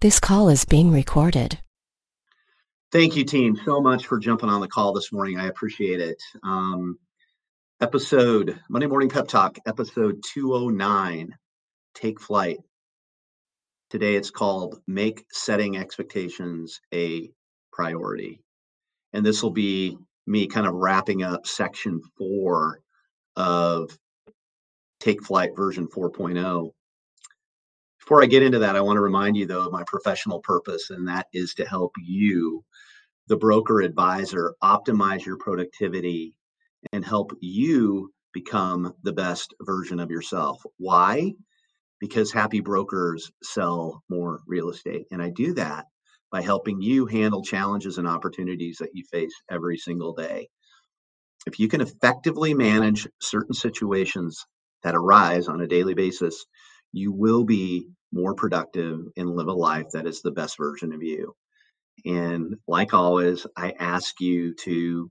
This call is being recorded. Thank you, team, so much for jumping on the call this morning. I appreciate it. Um, episode Monday Morning Pep Talk, episode 209 Take Flight. Today it's called Make Setting Expectations a Priority. And this will be me kind of wrapping up section four of Take Flight version 4.0. Before I get into that, I want to remind you, though, of my professional purpose, and that is to help you, the broker advisor, optimize your productivity and help you become the best version of yourself. Why? Because happy brokers sell more real estate. And I do that by helping you handle challenges and opportunities that you face every single day. If you can effectively manage certain situations that arise on a daily basis, you will be more productive and live a life that is the best version of you. And like always, I ask you to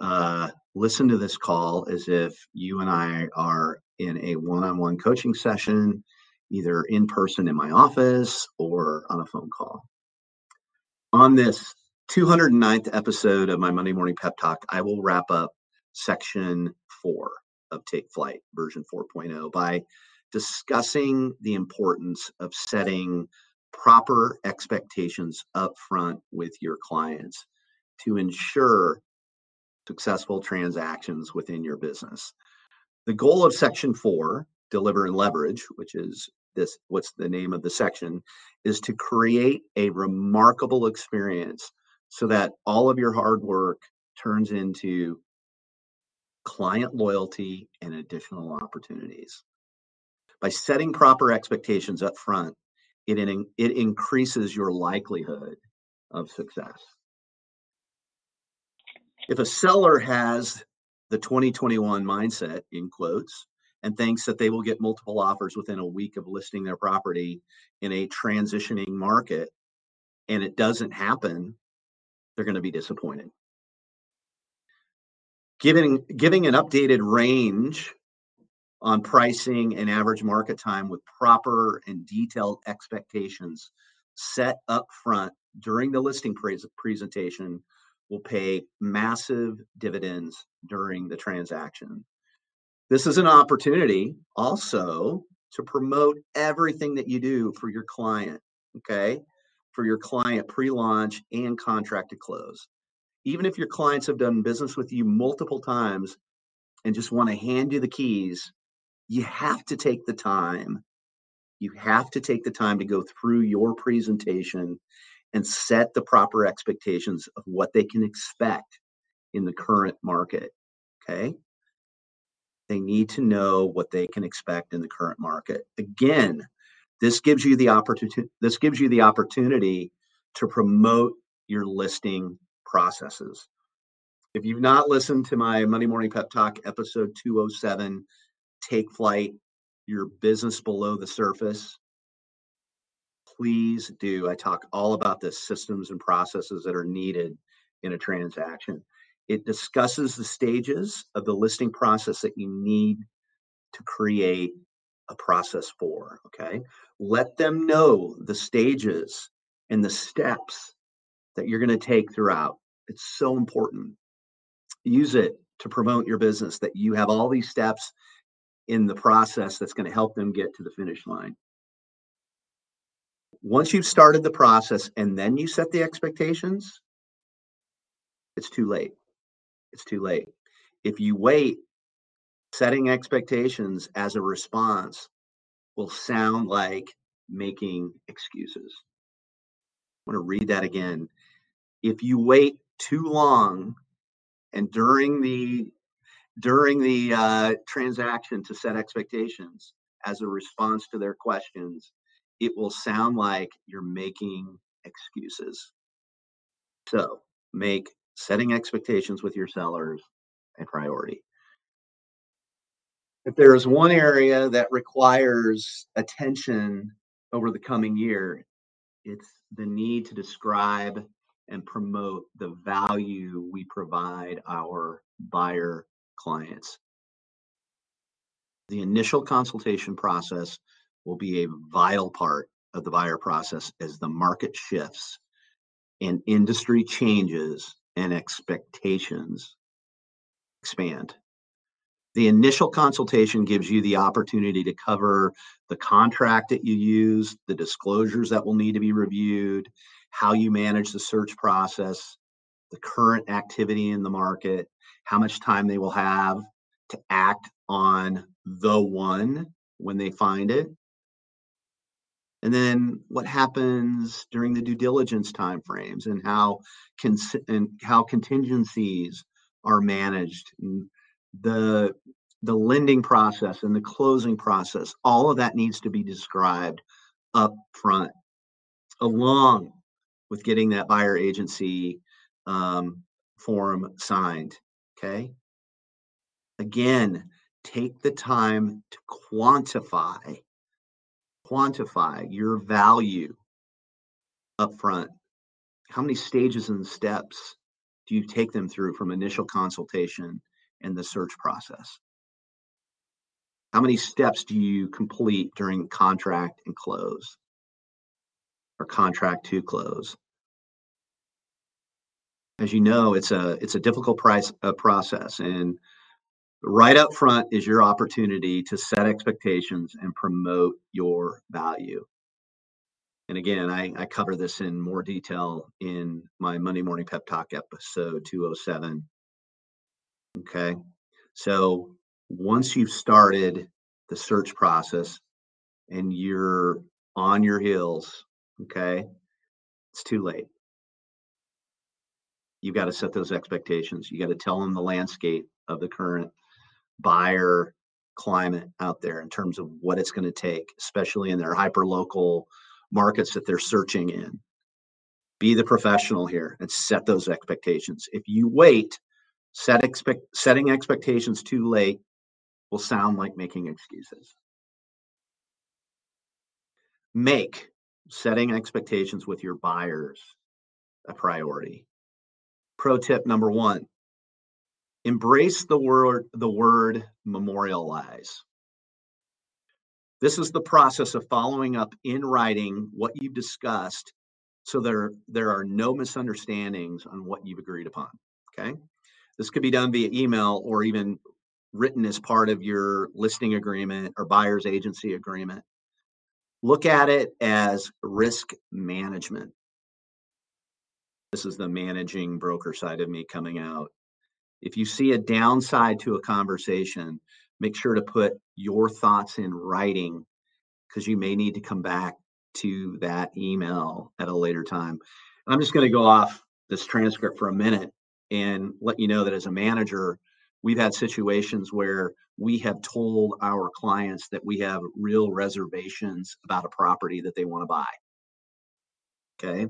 uh, listen to this call as if you and I are in a one on one coaching session, either in person in my office or on a phone call. On this 209th episode of my Monday Morning Pep Talk, I will wrap up section four of Take Flight version 4.0 by discussing the importance of setting proper expectations up front with your clients to ensure successful transactions within your business. The goal of section 4, deliver and leverage, which is this what's the name of the section, is to create a remarkable experience so that all of your hard work turns into client loyalty and additional opportunities by setting proper expectations up front, it, it increases your likelihood of success. If a seller has the 2021 mindset, in quotes, and thinks that they will get multiple offers within a week of listing their property in a transitioning market, and it doesn't happen, they're going to be disappointed. Giving, giving an updated range on pricing and average market time with proper and detailed expectations set up front during the listing pre- presentation will pay massive dividends during the transaction. This is an opportunity also to promote everything that you do for your client, okay? For your client pre launch and contract to close. Even if your clients have done business with you multiple times and just want to hand you the keys you have to take the time. You have to take the time to go through your presentation and set the proper expectations of what they can expect in the current market. Okay. They need to know what they can expect in the current market. Again, this gives you the opportunity this gives you the opportunity to promote your listing processes. If you've not listened to my Monday Morning Pep Talk episode 207, take flight, your business below the surface, please do. I talk all about the systems and processes that are needed in a transaction. It discusses the stages of the listing process that you need to create a process for. Okay. Let them know the stages and the steps that you're going to take throughout. It's so important. Use it to promote your business that you have all these steps in the process that's going to help them get to the finish line. Once you've started the process and then you set the expectations, it's too late. It's too late. If you wait, setting expectations as a response will sound like making excuses. I want to read that again. If you wait too long and during the during the uh, transaction to set expectations as a response to their questions, it will sound like you're making excuses. So make setting expectations with your sellers a priority. If there's one area that requires attention over the coming year, it's the need to describe and promote the value we provide our buyer clients. The initial consultation process will be a vital part of the buyer process as the market shifts and industry changes and expectations expand. The initial consultation gives you the opportunity to cover the contract that you use, the disclosures that will need to be reviewed, how you manage the search process, the current activity in the market, how much time they will have to act on the one when they find it. And then what happens during the due diligence timeframes and how cons- and how contingencies are managed the the lending process and the closing process all of that needs to be described up front along with getting that buyer agency um, form signed okay? Again take the time to quantify quantify your value up front how many stages and steps do you take them through from initial consultation and the search process? How many steps do you complete during contract and close or contract to close as you know it's a it's a difficult price uh, process and right up front is your opportunity to set expectations and promote your value. And again, I, I cover this in more detail in my Monday Morning Pep Talk episode 207. Okay. So once you've started the search process and you're on your heels, okay, it's too late. You've got to set those expectations. You got to tell them the landscape of the current buyer climate out there in terms of what it's going to take, especially in their hyper local markets that they're searching in. Be the professional here and set those expectations. If you wait, set expect setting expectations too late will sound like making excuses. Make setting expectations with your buyers a priority. Pro tip number one Embrace the word the word memorialize. This is the process of following up in writing what you've discussed so there there are no misunderstandings on what you've agreed upon, okay? This could be done via email or even written as part of your listing agreement or buyer's agency agreement. Look at it as risk management. This is the managing broker side of me coming out if you see a downside to a conversation, make sure to put your thoughts in writing because you may need to come back to that email at a later time. I'm just going to go off this transcript for a minute and let you know that as a manager, we've had situations where we have told our clients that we have real reservations about a property that they want to buy. Okay.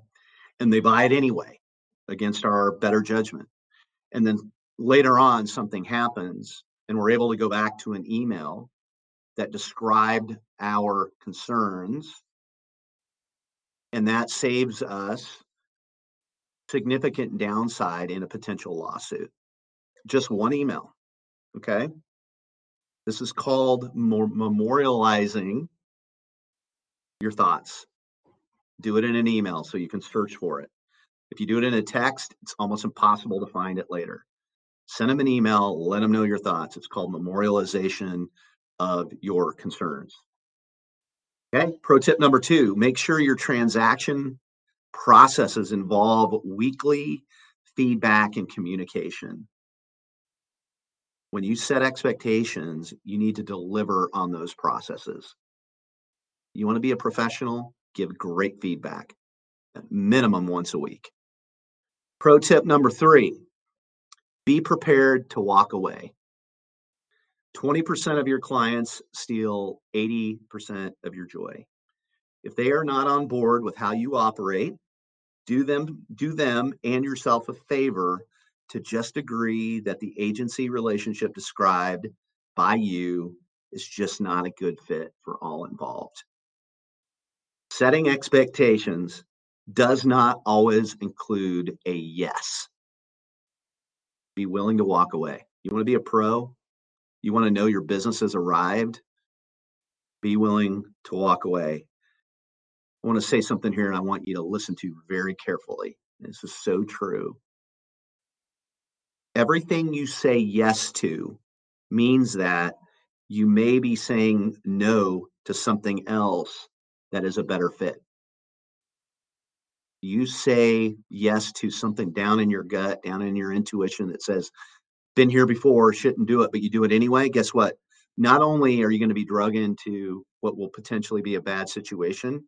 And they buy it anyway against our better judgment. And then later on something happens and we're able to go back to an email that described our concerns. And that saves us significant downside in a potential lawsuit. Just one email okay? This is called memorializing your thoughts do it in an email so you can search for it if you do it in a text it's almost impossible to find it later send them an email, let them know your thoughts. It's called memorialization of your concerns. Okay, pro tip number two make sure your transaction processes involve weekly feedback and communication. When you set expectations, you need to deliver on those processes. You want to be a professional, give great feedback, minimum once a week. Pro tip number three be prepared to walk away. 20% of your clients steal 80% of your joy. If they are not on board with how you operate, do them do them and yourself a favor to just agree that the agency relationship described by you is just not a good fit for all involved. Setting expectations does not always include a yes be willing to walk away. You want to be a pro? You want to know your business has arrived? Be willing to walk away. I want to say something here and I want you to listen to very carefully. This is so true. Everything you say yes to means that you may be saying no to something else that is a better fit. You say yes to something down in your gut, down in your intuition that says, been here before, shouldn't do it, but you do it anyway. Guess what? Not only are you going to be drug into what will potentially be a bad situation,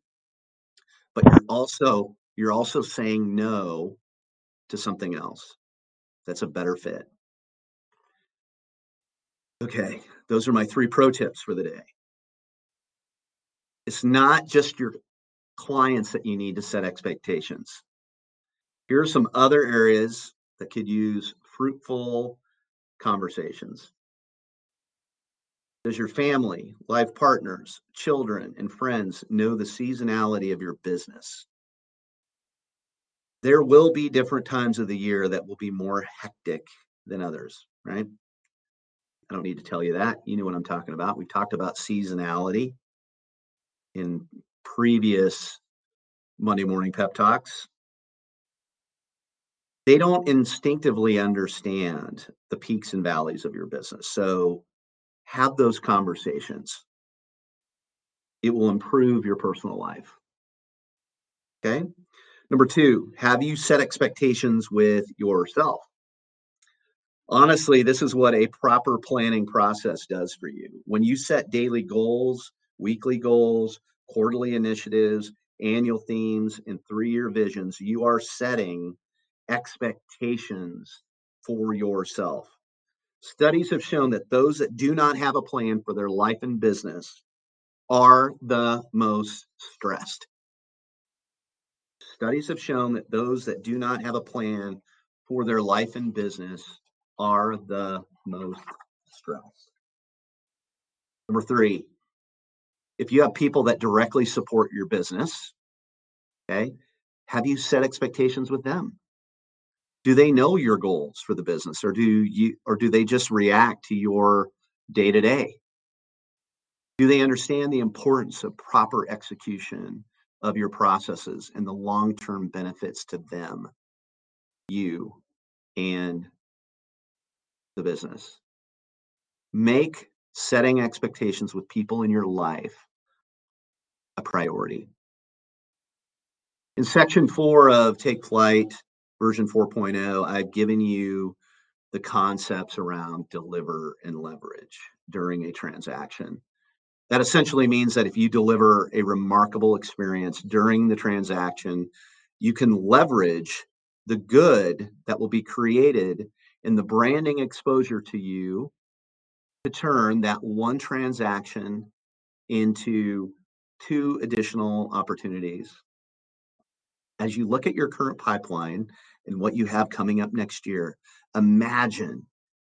but you're also you're also saying no to something else that's a better fit. Okay, those are my three pro tips for the day. It's not just your clients that you need to set expectations. Here are some other areas that could use fruitful conversations. Does your family, life partners, children, and friends know the seasonality of your business? There will be different times of the year that will be more hectic than others, right? I don't need to tell you that. You know what I'm talking about. We talked about seasonality in previous Monday morning pep talks. They don't instinctively understand the peaks and valleys of your business. So have those conversations. It will improve your personal life. Okay. Number two, have you set expectations with yourself? Honestly, this is what a proper planning process does for you. When you set daily goals, weekly goals, quarterly initiatives, annual themes, and three year visions, you are setting expectations for yourself. Studies have shown that those that do not have a plan for their life and business are the most stressed. Studies have shown that those that do not have a plan for their life and business are the most stressed. Number three, if you have people that directly support your business, okay, have you set expectations with them? do they know your goals for the business or do you or do they just react to your day to day do they understand the importance of proper execution of your processes and the long-term benefits to them you and the business make setting expectations with people in your life a priority in section four of take flight version 4.0, I've given you the concepts around deliver and leverage during a transaction. That essentially means that if you deliver a remarkable experience during the transaction, you can leverage the good that will be created in the branding exposure to you to turn that one transaction into two additional opportunities as you look at your current pipeline and what you have coming up next year, imagine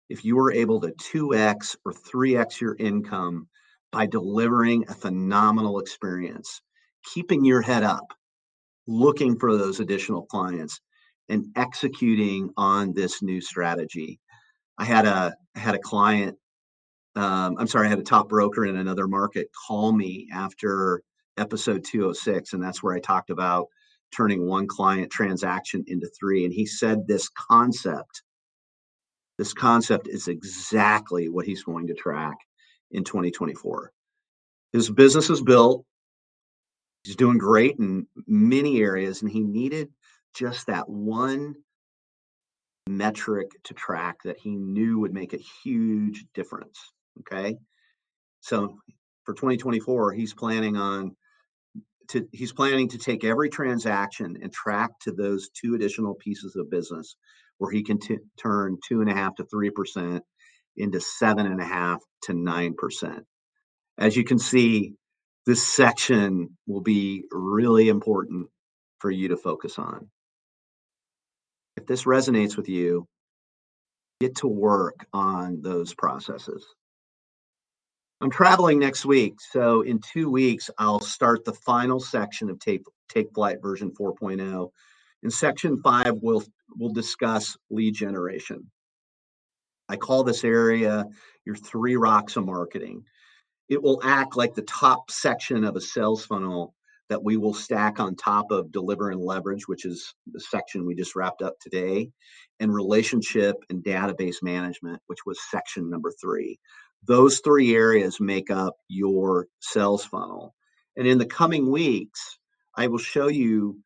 if you were able to 2x or 3x your income by delivering a phenomenal experience, keeping your head up, looking for those additional clients, and executing on this new strategy. I had a I had a client. Um, I'm sorry, I had a top broker in another market call me after episode 206, and that's where I talked about turning one client transaction into three. And he said this concept, this concept is exactly what he's going to track in 2024. His business is built. He's doing great in many areas, and he needed just that one metric to track that he knew would make a huge difference. Okay. So for 2024, he's planning on to he's planning to take every transaction and track to those two additional pieces of business where he can t- turn two and a half to three percent into seven and a half to nine percent. As you can see, this section will be really important for you to focus on. If this resonates with you, get to work on those processes. I'm traveling next week, so in two weeks I'll start the final section of Take Take Flight version 4.0. In section five, we'll we'll discuss lead generation. I call this area your three rocks of marketing. It will act like the top section of a sales funnel that we will stack on top of deliver and leverage, which is the section we just wrapped up today, and relationship and database management, which was section number three. Those three areas make up your sales funnel. And in the coming weeks, I will show you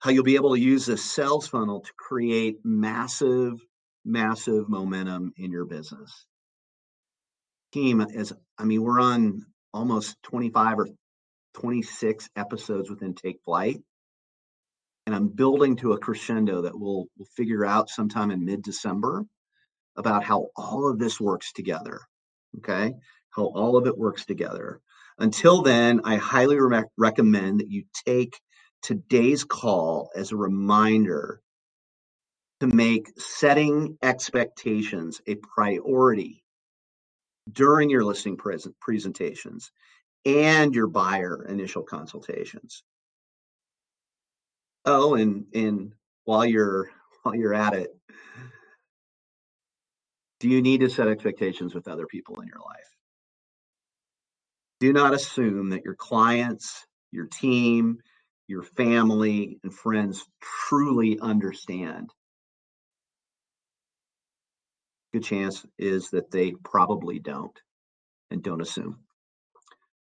how you'll be able to use this sales funnel to create massive, massive momentum in your business. Team, as I mean, we're on almost 25 or 26 episodes within Take Flight. And I'm building to a crescendo that we'll, we'll figure out sometime in mid December about how all of this works together. Okay. How all of it works together. Until then, I highly re- recommend that you take today's call as a reminder to make setting expectations a priority during your listing present presentations and your buyer initial consultations. Oh, and and while you're while you're at it, do you need to set expectations with other people in your life? Do not assume that your clients, your team, your family, and friends truly understand. Good chance is that they probably don't, and don't assume.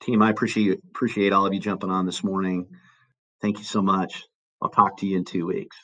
Team, I appreciate appreciate all of you jumping on this morning. Thank you so much. I'll talk to you in two weeks.